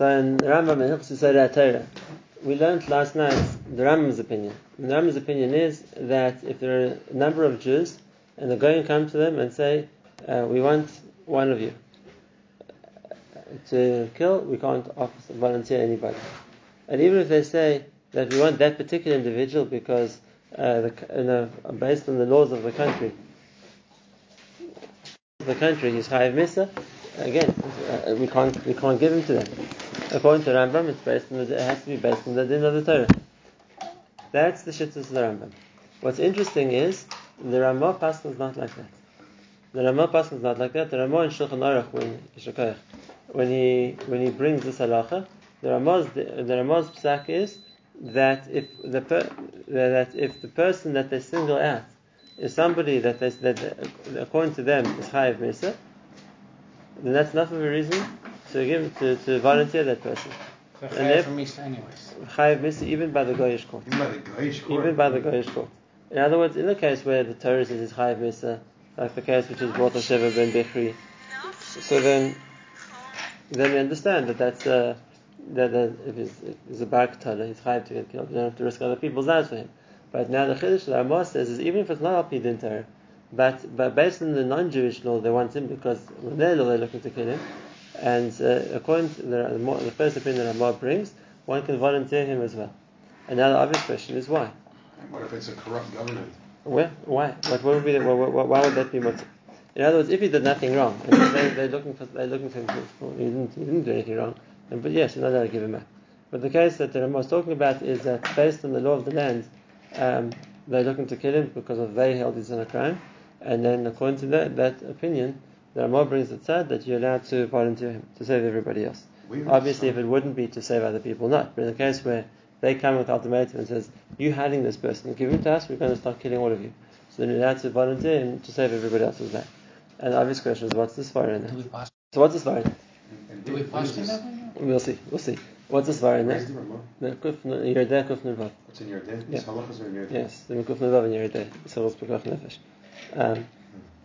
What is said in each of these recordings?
So in Rambam in Hilchus Torah, we learned last night the Rambam's opinion. And the Rambam's opinion is that if there are a number of Jews and the Goyim come to them and say, uh, "We want one of you to kill," we can't volunteer anybody. And even if they say that we want that particular individual because uh, the, you know, based on the laws of the country, the country is Chayiv Misa. Again, uh, we can't we can't give him to them. According to Rambam, it's based on the, it has to be based on the din of the Torah. That's the shittas of the Rambam. What's interesting is the Ramah Pascal is not like that. The Ramah Pascal is not like that. The Ramah in Shulchan Aruch when when he when he brings this halacha, the Ramah's the, the Ramah's psak is that if the per, that if the person that they single out is somebody that they that according to them is chayiv misa, then that's enough of a reason to give to, to volunteer that person. And if- from Misa anyways. Chayiv misa even by the goyish court, Even by the Goyish court. even by the goyish court. In other words, in the case where the Torah says it's chayiv misa, like the case which was brought on Sheva ben Bechri, so then then we understand that that's uh, that, that if it's, if it's a bar katla, he's chayiv to get killed. You don't have to risk other people's lives for him. But now the chiddush that Ramah says is even if it's not al din Torah, but but based on the non-Jewish law, they want him because in their law they're looking to kill him. And uh, according to the, the, the first opinion that Ramah brings, one can volunteer him as well. And now the obvious question is why? What if it's a corrupt government? Where? Why? What, what would be the, why, why, why would that be motive? In other words, if he did nothing wrong, and they, they're looking for they're looking for him, to- he didn't he didn't do anything wrong, then, but yes, you're not allowed to give him back. But the case that the Ramah is talking about is that based on the law of the land, um, they're looking to kill him because of they held he's in a crime, and then according to that that opinion, the Ramah brings the tzad that you're allowed to volunteer him to save everybody else. We Obviously, if it wouldn't be to save other people, not. But in the case where they come with ultimatum and says, "You hiding this person, give him to us, we're going to start killing all of you." So then you're allowed to volunteer him to save everybody else's life. And the obvious question is, what's this fire in there? So what's this fire? And Do we pass that? We'll see. We'll see. What's this fire in there? the Ramah? The kuf, you're there, kuf nervav. What's in your din? Yeah. These halachas are in your. Yes, the kuf nervav and you're there. So it's pekuach nefesh. Um,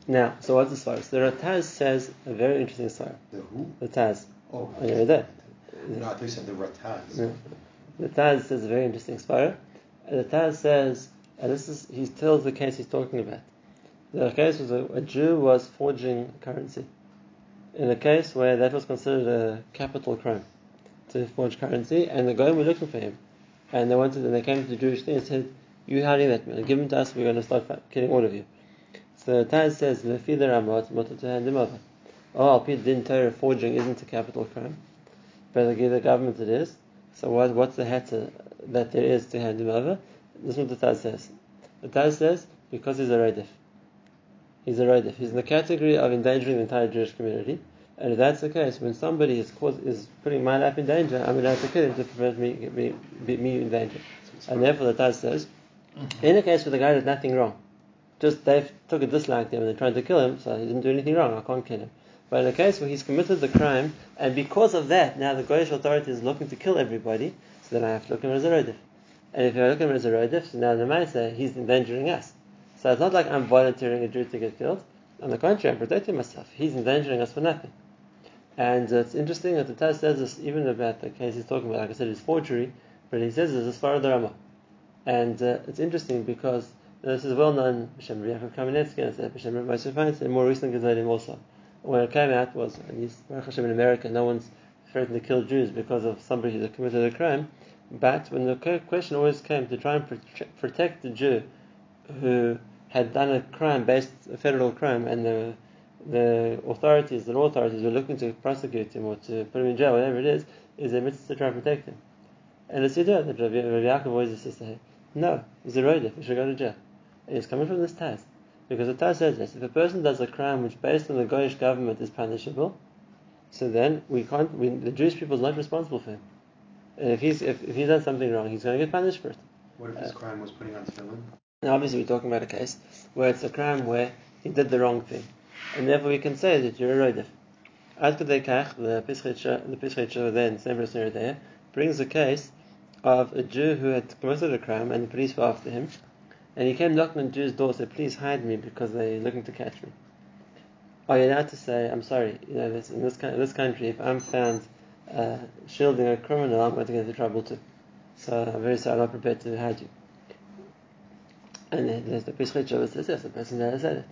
Now, so what's the? So the Taz says a very interesting story. The who? The Taz Oh, on your there. no, I thought you said the Rataz. No. The Taz says a very interesting svara. And the Taz says, and this is he tells the case he's talking about. The case was a, a Jew was forging currency. In a case where that was considered a capital crime to forge currency, and the guy were looking for him, and they wanted, and they came to the Jewish thing and said, "You hiding that man? Give him to us. We're going to start killing all of you." So the Taz says, "Lefi the Ramah, it's mutter to hand him over." Oh, I'll Pi Din Torah, forging isn't a capital crime, but give the government it is. So what, what's the heter that there is to hand him over? This is what the Taz says. The Taz says because he's a Radif. He's a Radif. He's in the category of endangering the entire Jewish community. And if that's the case, when somebody is cause, is putting my life in danger, I'm allowed to kill him to prevent me me, be, me in danger. And therefore, the Taz says, mm-hmm. in a case where the guy did nothing wrong, just they took a dislike to him and they're trying to kill him, so he didn't do anything wrong. I can't kill him. But in a case where he's committed the crime, and because of that, now the Goyish authority is looking to kill everybody, so then I have to look at him as a rodif. And if I look at him as a rodif, so now the man say he's endangering us. So it's not like I'm volunteering a Jew to get killed. On the contrary, I'm protecting myself. He's endangering us for nothing. And it's interesting that the Taz says this even about the case he's talking about. Like I said, it's forgery, but he says this as far as the Rama. And uh, it's interesting because this is well known. B'Shem Yaakov Kamenetsky and B'Shem Moshe Feinstein, and more recent Gedolim also. When it came out was, and he's Baruch Hashem in America, no one's threatened to kill Jews because of somebody who committed a crime. But when the question always came to try and prote- protect the Jew who had done a crime based a federal crime, and the the authorities, the law authorities, were looking to prosecute him or to put him in jail, whatever it is, is a mitzvah to try and protect him. And it's Yiddah that Rabbi, Rabbi Yaakov always used to say, no, he's a roidif, he should go to jail. He's coming from this Taz. Because the Taz says this, if a person does a crime which based on the Goyish government is punishable, so then we can't, we, the Jewish people is not responsible for him. And if he's, if, if he's done something wrong, he's going to get punished for it. What if his uh, crime was putting on tefillin? Now, obviously, we're talking about a case where it's a crime where he did the wrong thing, and therefore we can say that you're a roidif. Ad the Pischei the then Sembra there brings a case of a Jew who had committed a crime, and the police were after him, and he came knocking on the Jew's door, said, "Please hide me because they're looking to catch me." Are you allowed to say, "I'm sorry"? You know, this, in this, coun- this country, if I'm found uh, shielding a criminal, I'm going to get into trouble too. So I'm very sorry, I'm not prepared to hide you. And the Pischei Teshuva says, yes, the person that said it.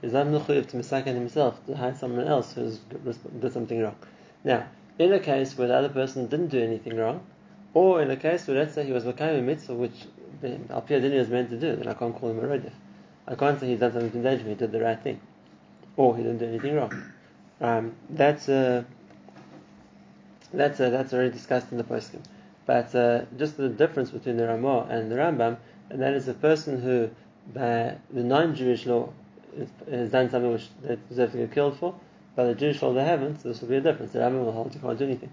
He's not mechuyev to misaken himself to hide someone else who's did something wrong. Now, in a case where the other person didn't do anything wrong, or in a case where let's say he was Makayim a mitzvah which Al Dini was meant to do, then I can't call him a rodif. I can't say he's done something to endanger me, he did the right thing. Or he didn't do anything wrong. Um, that's uh, that's uh, that's already discussed in the poskim. But uh, just the difference between the Ramah and the Rambam, and that is a person who, by the non-Jewish law, has done something which they deserve to get killed for, By the Jewish law they haven't, so this will be a difference. The Rambam will hold you can't do anything.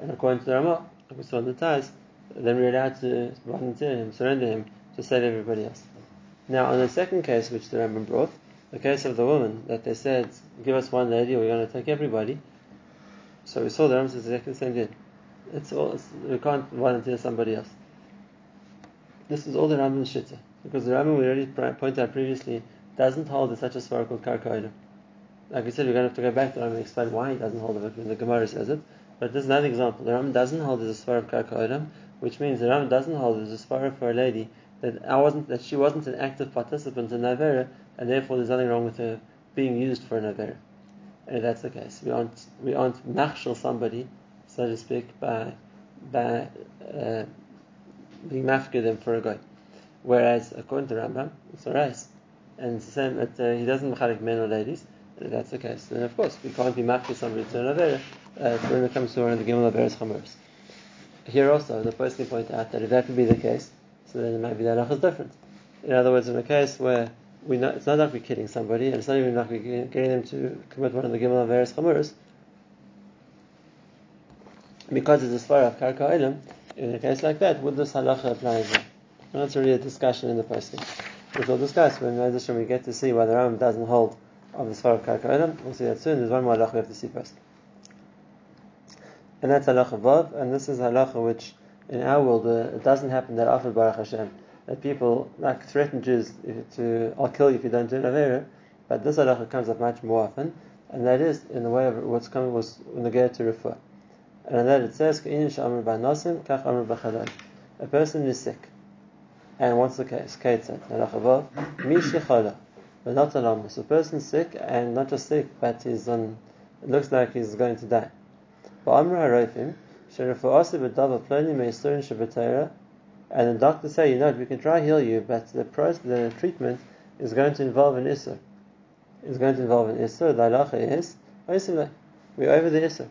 And according to the Ramah, like we saw in the Taz, then we're allowed to volunteer him, surrender him to save everybody else. Now, on the second case which the Rambam brought, the case of the woman that they said, "Give us one lady, or we're going to take everybody." So we saw the Rambam says exactly the same thing. It's all it's, we can't volunteer somebody else. This is all the Rambam's shitta because the Rambam we already pointed out previously doesn't hold such a svara called karka Like we said, we're going to have to go back to Rambam and explain why he doesn't hold it when the Gemara says it. But this is another example. The Rambam doesn't hold as a of karka which means the Rambam doesn't hold it as a for a lady that I wasn't that she wasn't an active participant in Navera, and therefore there's nothing wrong with her being used for an Navera. And if that's the case, we aren't we aren't machshel somebody, so to speak, by by uh, being mafkir them for a guy. Whereas according to Rambam, it's a race, and it's the same. That, uh, he doesn't mechalik men or ladies. And if that's the case, then of course we can't be mafkir somebody to an Navera uh, when it comes to one of the Gimel Averes Chameres. Here also, the person point out that if that would be the case, so then maybe the halach is different. In other words, in a case where we it's not like we're killing somebody, and it's not even like we're getting them to commit one of the Gimel Averes Chamuras, because it's a svara of Karka Olam, in a case like that, would this halacha apply as well? And that's really a discussion in the poskim, which we'll discuss when we get to see whether Rambam doesn't hold of the svara of Karka Olam. We'll see that soon. There's one more halacha we have to see first. And that's halacha vav, and this is halacha which in our world uh, it doesn't happen that often, Baruch Hashem, that people like threaten Jews to, I'll kill you if you don't do an Avera, but this halacha comes up much more often, and that is in the way of what's coming was the to refer. And in that it says, a person is sick. And what's the case? Kate said, but not. So a person's sick, and not just sick, but he's on, it looks like he's going to die. And the doctor say, you know, we can try heal you, but the process, the treatment is going to involve an isser. Is going to involve an isser. The halacha is we're over the isser.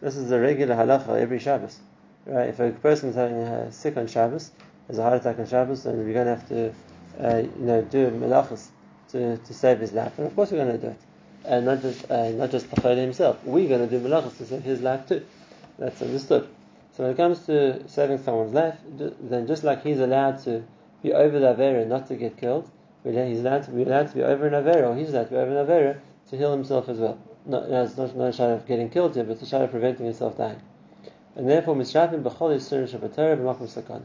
This is the regular halacha every Shabbos. Right? If a person is uh, sick on Shabbos, has a heart attack on Shabbos, then we're going to have to, uh, you know, do melachas to, to save his life, and of course we're going to do it. And not just uh, not just the himself. We're going to do melachas to save his life too. That's understood. So when it comes to saving someone's life, then just like he's allowed to be over the Avera not to get killed, he's allowed to be allowed to be over an Avera, or he's allowed to be over an Avera to heal himself as well. Not, it's not, not a shadow of getting killed here, but a shadow of preventing himself dying. And therefore, Mishrafim B'chol Yisur Shabbatara B'makum Sakana.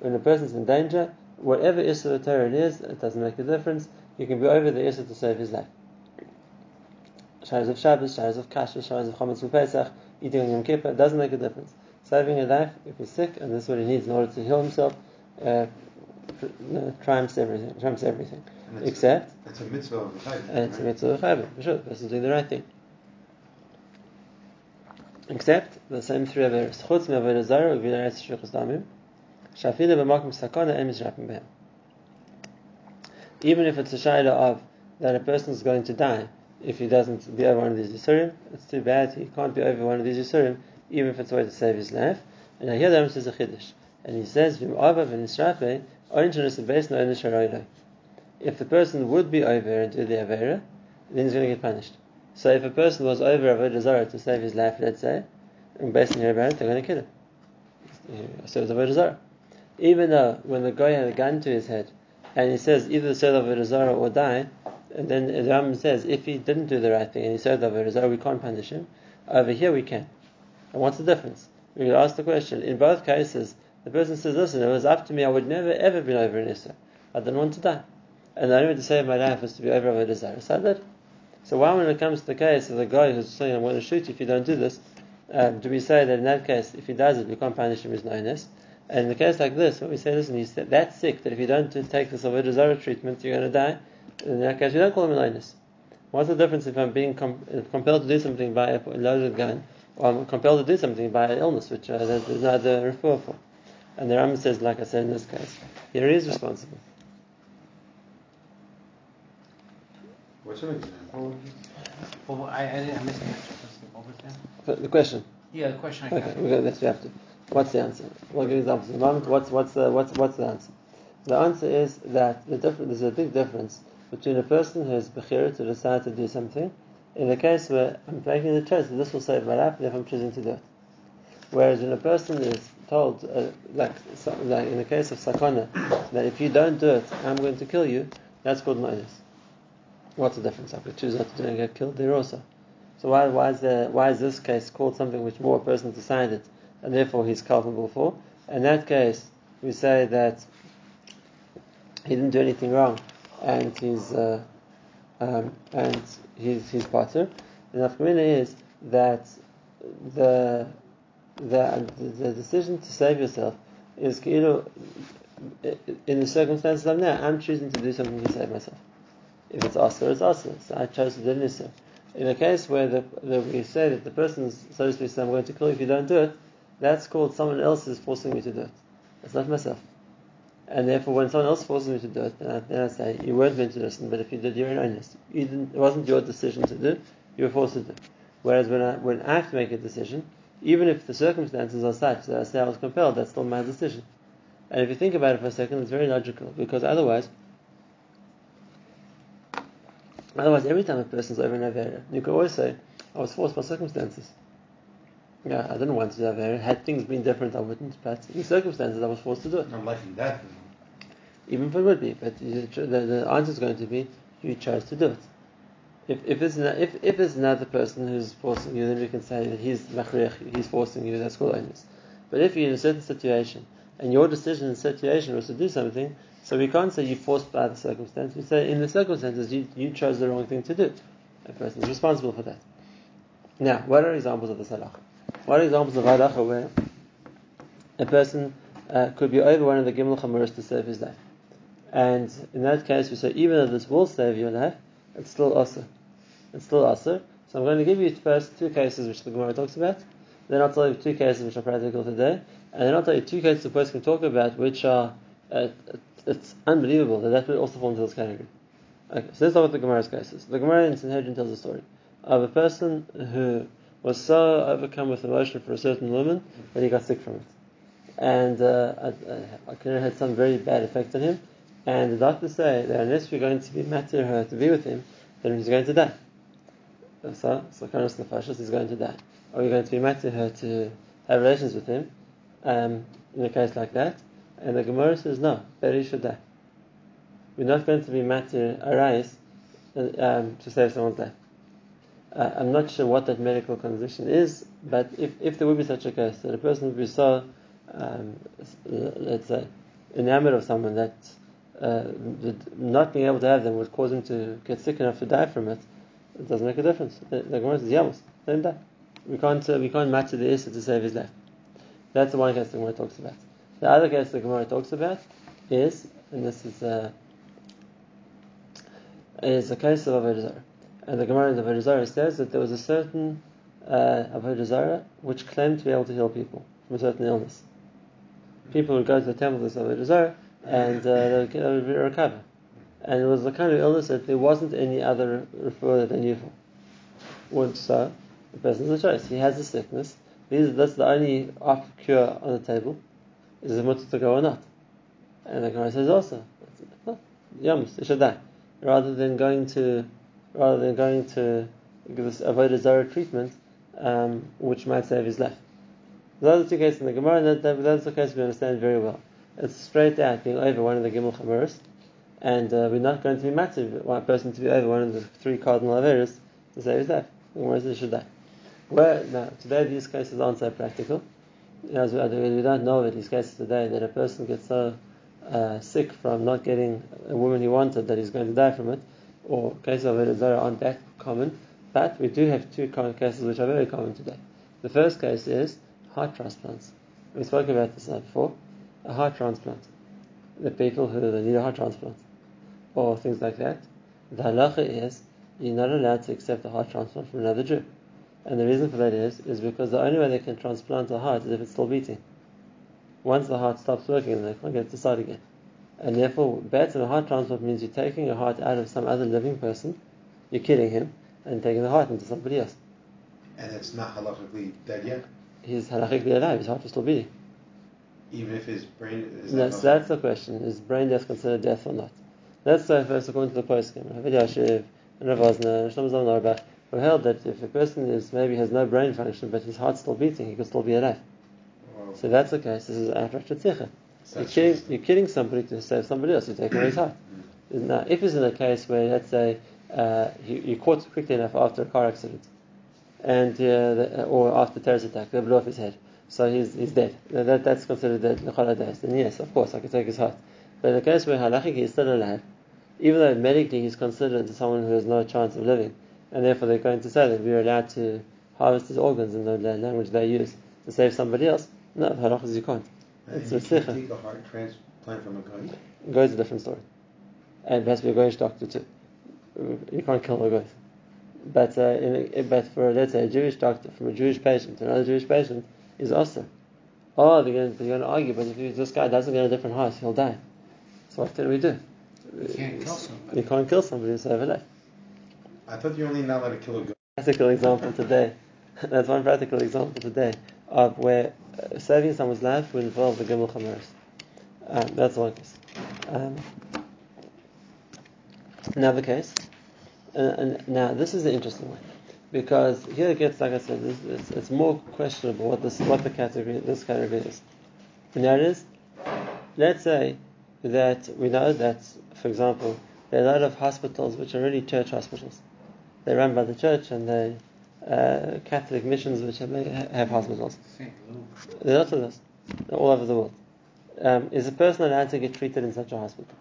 When a person's in danger, whatever Torah it is, it doesn't make a difference. You can be over the Isra to save his life. Shadows of Shabbos, shadows of Kasha, shadows of Chometz Pesach, eating on Yom Kippur, doesn't make a difference. Saving a life, if he's sick, and this is what he needs in order to heal himself, uh, triumphs everything. Triumphs everything. It's Except, a, it's a mitzvah of the uh, it's a mitzvah of chayvim, for sure. The person's doing the right thing. Except the same three averos. Chutz me'avodah zara u'gvilah etz shvichus damim. Shafila b'makom sakana em mizrapim behem. Even if it's a shayla of that a person is going to die, if he doesn't be over one of these Yisurim, it's too bad. He can't be over one of these Yisurim, even if it's a way to save his life. And I hear the says a Chiddush. And he says, If the person would be over and do the Avera, then he's going to get punished. So if a person was over Avodah Zarah to save his life, let's say, and based on your about they're going to kill him. So it's Avodah Zarah. Even though when the guy had a gun to his head, and he says either sell Avodah Zarah or die, and then the Rambam says if he didn't do the right thing and he served over Rizal, we can't punish him. Over here we can. And what's the difference? We would ask the question. In both cases, the person says, listen, it was up to me, I would never ever been over an Issa. I didn't want to die. And the only way to save my life was to be over a desire. So I did. So why when it comes to the case of the guy who's saying, I'm going to shoot you if you don't do this, um, do we say that in that case, if he does it, we can't punish him as noiness? And in a case like this, when we say, listen, he's that sick that if you don't take this Avodah Zarah treatment, you're going to die, in that case, we don't call him a noiness. What's the difference if I'm being com- compelled to do something by a loaded gun, or I'm compelled to do something by an illness, which uh, there's no other referral for? And the Rambam says, like I said in this case, he is responsible. What's an example? Well, I, I, didn't, I missed the answer. What was that? So the question. Yeah, the question I got. Okay, we're we have to. What's the answer? We'll give examples in a moment. What's, what's, the, what's, what's the answer? The answer is that the difference, there's a big difference between a person who is Bechira to decide to do something, in the case where I'm making the choice that this will save my life, if I'm choosing to do it. Whereas when a person is told, uh, like, so, like in the case of Sakana, that if you don't do it, I'm going to kill you, that's called minus. What's the difference? I could choose not to do it and get killed there also. So why, why, is the, why is this case called something which more a person decided and therefore he's culpable for? In that case, we say that he didn't do anything wrong and his uh, um, and he's he's potter. The nafkamina is that the, the the decision to save yourself is you know in the circumstances I'm now, I'm choosing to do something to save myself. If it's asr, it's asr. So I chose to do nisr. In a case where the, the, we say that the person so to speak, I'm going to kill you if you don't do it, that's called someone else is forcing me to do it. It's not myself. And therefore, when someone else forces me to do it, then I, then I say, you weren't meant to listen, but if you did, you're an honest. You it wasn't your decision to do, you were forced to do. Whereas when I, when I have to make a decision, even if the circumstances are such that I say I was compelled, that's still my decision. And if you think about it for a second, it's very logical, because otherwise, otherwise every time a person's over an Avera, you could always say, I was forced by circumstances. Yeah, I didn't want to do Avera. Had things been different, I wouldn't, but in circumstances, I was forced to do it. Not liking that. Even if it would be, but the, the answer is going to be you chose to do it. If if it's not, if if it's another person who's forcing you, then we can say that he's machrech, he's forcing you. That's called onus. But if you're in a certain situation and your decision in situation was to do something, so we can't say you forced by the circumstance. We say in the circumstances you, you chose the wrong thing to do. A person is responsible for that. Now, what are examples of this halacha? What are examples of halacha where a person uh, could be over one of the gimel chamuras to save his life? And in that case, we say even though this will save your life, it's still also. It's still also. So I'm going to give you first two cases which the Gemara talks about. Then I'll tell you two cases which are practical today, and then I'll tell you two cases the person can talk about which are uh, it's unbelievable that that would also fall into this category. Okay, so let's start with the Gemara's cases. The Gemara in Sanhedrin tells a story of a person who was so overcome with emotion for a certain woman that he got sick from it, and uh, I, I, had some very bad effect on him. And the doctors say that unless we're going to be matter her to be with him, then he's going to die. So, Kanos Nefashis is going to die. Are we going to be matter her to have relations with him um, in a case like that? And the Gemara says no, he should die. We're not going to be matter arise um, to save someone's life. Uh, I'm not sure what that medical condition is, but if, if there would be such a case that a person would be so, um, let's say, enamored of someone that uh, not being able to have them would cause him to get sick enough to die from it, it doesn't make a difference. The, Gemara says, Yamos, let him die. We can't, uh, we can't match the Issa to save his life. That's the one case the Gemara talks about. The other case the Gemara talks about is, and this is, uh, is a case of Avodah. And the Gemara in the Avodah says that there was a certain uh, Avodah which claimed to be able to heal people from a certain illness. People would go to the temple of Avodah Zarah and uh, they would recover. And it was the kind of illness that there wasn't any other referral that they knew for. So, the person's a choice. He has a sickness. These, that's the only cure on the table. Is it mutter to go or not? And the Gemara says also, Yams, he should die. Rather than going to, rather than going to this avodah zarah treatment, um, which might save his life. Those are the two cases in the Gemara, and that, that's the case we understand very well. It's straight out being over one of the Gimel Chamuras, and uh, we're not going to be massive one person to be over one of the three cardinal Averas to save his life. The Gemara says should die. Where, now, today these cases aren't so practical. As we, we don't know of these cases today that a person gets so uh, sick from not getting a woman he wanted that he's going to die from it, or cases of Zarah aren't that common, but we do have two common cases which are very common today. The first case is heart transplants. We spoke about this before. A heart transplant. The people who need a heart transplant, or things like that. The halacha is you're not allowed to accept a heart transplant from another Jew. And the reason for that is, is because the only way they can transplant a heart is if it's still beating. Once the heart stops working, they can't get it to start again. And therefore, better a heart transplant means you're taking a heart out of some other living person, you're killing him, and taking the heart into somebody else. And it's not halachically dead yet, He's halachically alive, his heart is still beating. Even if his brain is No, so that's the question: is brain death considered death or not? Let's say first, according to the Rav Elyashiv and Rav and Shlomo Zalman Auerbach, who held that if a person is maybe has no brain function but his heart's still beating, he could still be alive. Well, So that's the case. This is tzitzicha. You're killing, you're killing somebody to save somebody else. You're taking away his heart. Now, if it's in a case where, let's say, uh, you, you caught quickly enough after a car accident, and uh, the, or after a terrorist attack, they blew off his head, so he's, he's dead. That, that's considered dead. Then yes, of course, I can take his heart. But in the case where halachically he's still alive, even though medically he's considered someone who has no chance of living, and therefore they're going to say that we're allowed to harvest his organs in the language they use to save somebody else. No, halachas you can't. It's you a can't take a heart transplant from a. Goy is a different story. And it has to be a Goyish doctor too. You can't kill a Goy. But, uh, in, but for, let's say, a Jewish doctor from a Jewish patient to another Jewish patient is awesome. Oh, they're going, to, they're going to argue, but if this guy doesn't get a different heart, he'll die. So what can we do? You can't kill somebody. You can't kill somebody who's over life. I thought you're only not allowed to kill a goy. Practical example today. That's one practical example today of where uh, saving someone's life would involve the Gimel Chameris. Um, that's one case. Um, another case. And, and now this is the interesting one because here it gets, like I said, this, it's, it's more questionable what this what the category this category is. And that is, let's say that we know that, for example, there are a lot of hospitals which are really church hospitals. They're run by the church and they uh, Catholic missions which have, have hospitals. There are lots of those all over the world. Um, is a person allowed to get treated in such a hospital?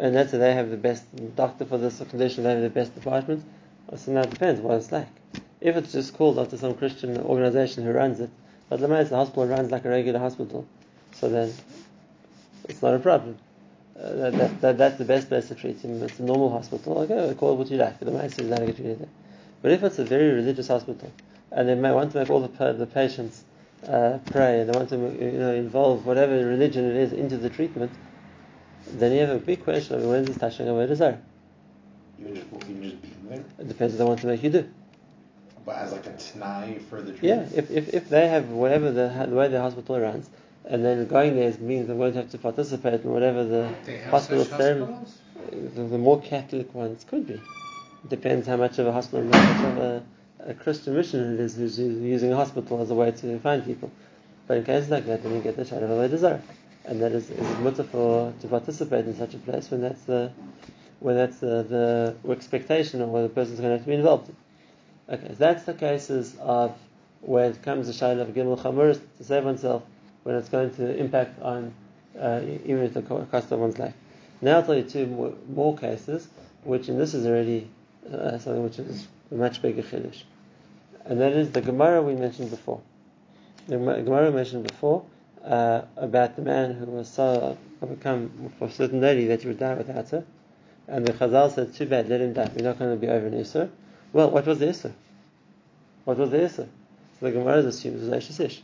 And that's they have the best doctor for this condition, they have the best department. So now it depends what it's like. If it's just called after some Christian organization who runs it, but the the hospital runs like a regular hospital, so then it's not a problem. Uh, that, that, that, that's the best place to treat him. It's a normal hospital. Okay, call it what you like. The man says that get treated there. But if it's a very religious hospital, and they may want to make all the, the patients uh, pray, and they want to you know, involve whatever religion it is into the treatment, then you have a big question of when is this touching a Zarah? Even just even just being there, It depends what they want to make you do. but as like a t'nai for the Yeah, if, if, if they have whatever the, the way the hospital runs, and then going there means they're going to have to participate in whatever the They hospital such ceremony. The, the more Catholic ones could be. Depends how much of a hospital, how much of a, a Christian mission it is who's using a hospital as a way to find people. But in cases like that, then you get the shadow of a desire, and that is, is mutter for to participate in such a place when that's the when that's the, the expectation of what the person's going to have to be involved in. Okay, so that's the cases of where it comes to shadow of gimel chamurus to save oneself when it's going to impact on uh, even at the cost of one's life. Now I'll tell you two more, cases, which and this is already uh, something which is a much bigger chiddush, and that is the Gemara we mentioned before. The Gemara mentioned before uh, about the man who was so overcome for certain lady that he would die without her, and the Chazal said, "Too bad, let him die. We're not going to be over an Isser." Well, what was the Isser? What was the Isser? So the Gemara assumes it was eishes ish.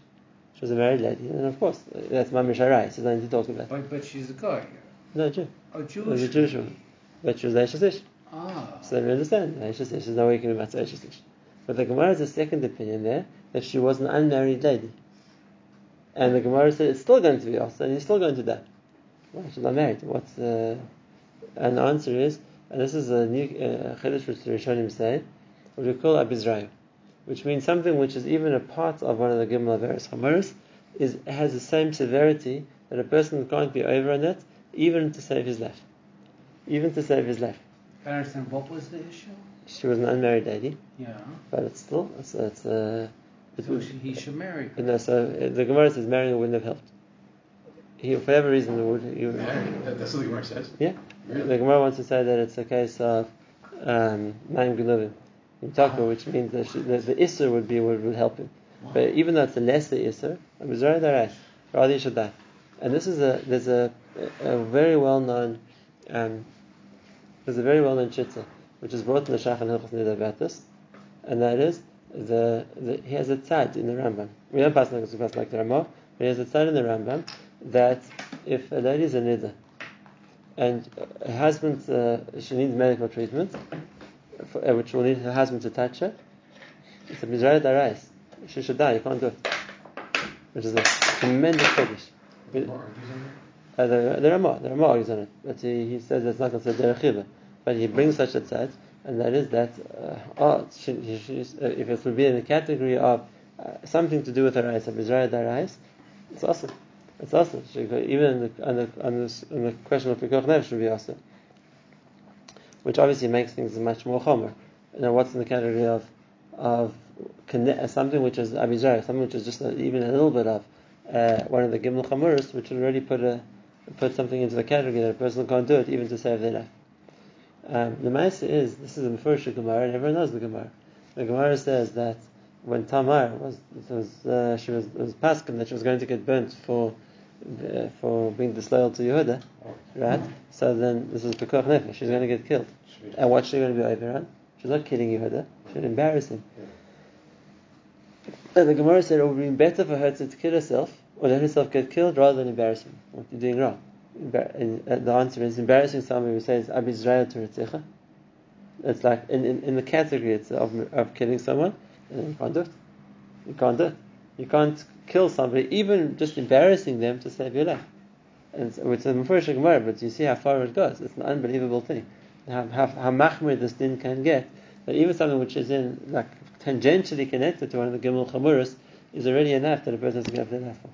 She was a married lady, and of course, that's Mamish Arai, so nothing to talk about. But, but she's a guy. No, Jew. A It Jewish. was a Jewish woman. But she was eishes ish. Ah. So then we understand. eishes ish, there's no way you can about eishes ish. But the Gemara has a second opinion there that she was an unmarried lady. And the Gemara said it's still going to be us, and he's still going to die. Why she's not married? What's uh, and the answer is, and this is a new uh, chiddush which the Rishonim say, what we call abizrayu, which means something which is even a part of one of the Gimel Averis Chamaris, is has the same severity that a person can't be over on that, even to save his life, even to save his life. I understand. What was the issue? She was an unmarried lady, Yeah. but it's still it's, it's uh, it So would- she, he should marry her. you know, so uh, the Gemara says marrying wouldn't have helped. He, for whatever reason, it would. He, Yeah, that, that's what the Gemara says. Yeah. The Gemara wants to say that it's a case of um, Maim in Taka, which means that she, the, the Isser would be what would help him. But even though it's a lesser Isser, Mizrah Darash, rather you should die. And this is a, there's a, a very well known, um, there's a very well known Chitzah, which is brought in the Shach and Hilchos Nida about this, and that is, the, the he has a tzad in the Rambam. We don't pass like this, we pass like the Ramah, but he has a tzad in the Rambam that if a lady is a Nida, and her husband, uh, she needs medical treatment, for, uh, which will need her husband to touch her, it's a Mizrah Darais. She should die, you can't do it. Which is a tremendous chiddush. More argues on that? Uh, the, the Ramah, the Ramah argues on it, but he, he says it's not considered derech chiva. But he brings such a tzad, and that is that uh, oh, she, she, uh, if it would be in the category of uh, something to do with her eyes, of Israel Darais, it's awesome. It's awesome. Even in the, on the, on this, on the question of Pekuach Nefesh should be awesome. Which obviously makes things much more chomer. You know, what's in the category of of something which is abizar, something which is just even a little bit of uh, one of the gimel chamuris, which would already put a put something into the category that a person can't do it even to save their life. Um, the Maisa is this is a Mefurish Gemara, and everyone knows the Gemara. The Gemara says that when Tamar was was uh, she was was paskin that she was going to get burnt for uh, for being disloyal to Yehuda, right? So then this is Pekuach Nefesh. She's going to get killed. And what's she going to be over on? She's not killing Yehuda. She'd embarrass him. And the Gemara said it would be better for her to, kill herself or let herself get killed rather than embarrass him. What you're doing wrong. And, uh, the answer is embarrassing somebody who says Abi Israel to Ritzicha. It's like in, in, in the category it's of, of killing someone, and you can't do it. You can't do it. You can't kill somebody, even just embarrassing them to save your life. And so it's a Mefurish Gemara, but you see how far it goes. It's an unbelievable thing. How, how, how machmir this din can get, that even something which is in like tangentially connected to one of the Gimel Chamuris is already enough that a person has to give their life for.